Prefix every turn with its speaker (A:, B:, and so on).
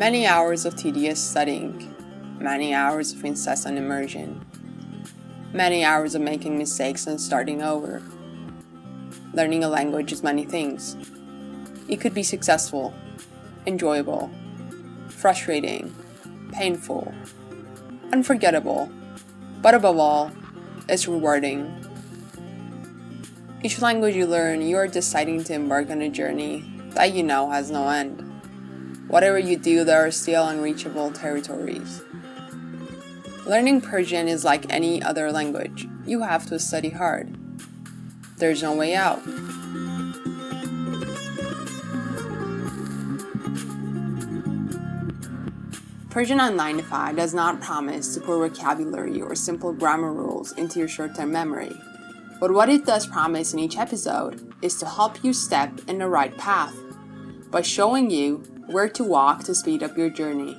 A: Many hours of tedious studying, many hours of incessant immersion, many hours of making mistakes and starting over. Learning a language is many things. It could be successful, enjoyable, frustrating, painful, unforgettable, but above all, it's rewarding. Each language you learn, you are deciding to embark on a journey that you know has no end. Whatever you do, there are still unreachable territories. Learning Persian is like any other language. You have to study hard. There's no way out. Persian Onlinify does not promise to put vocabulary or simple grammar rules into your short term memory. But what it does promise in each episode is to help you step in the right path by showing you where to walk to speed up your journey.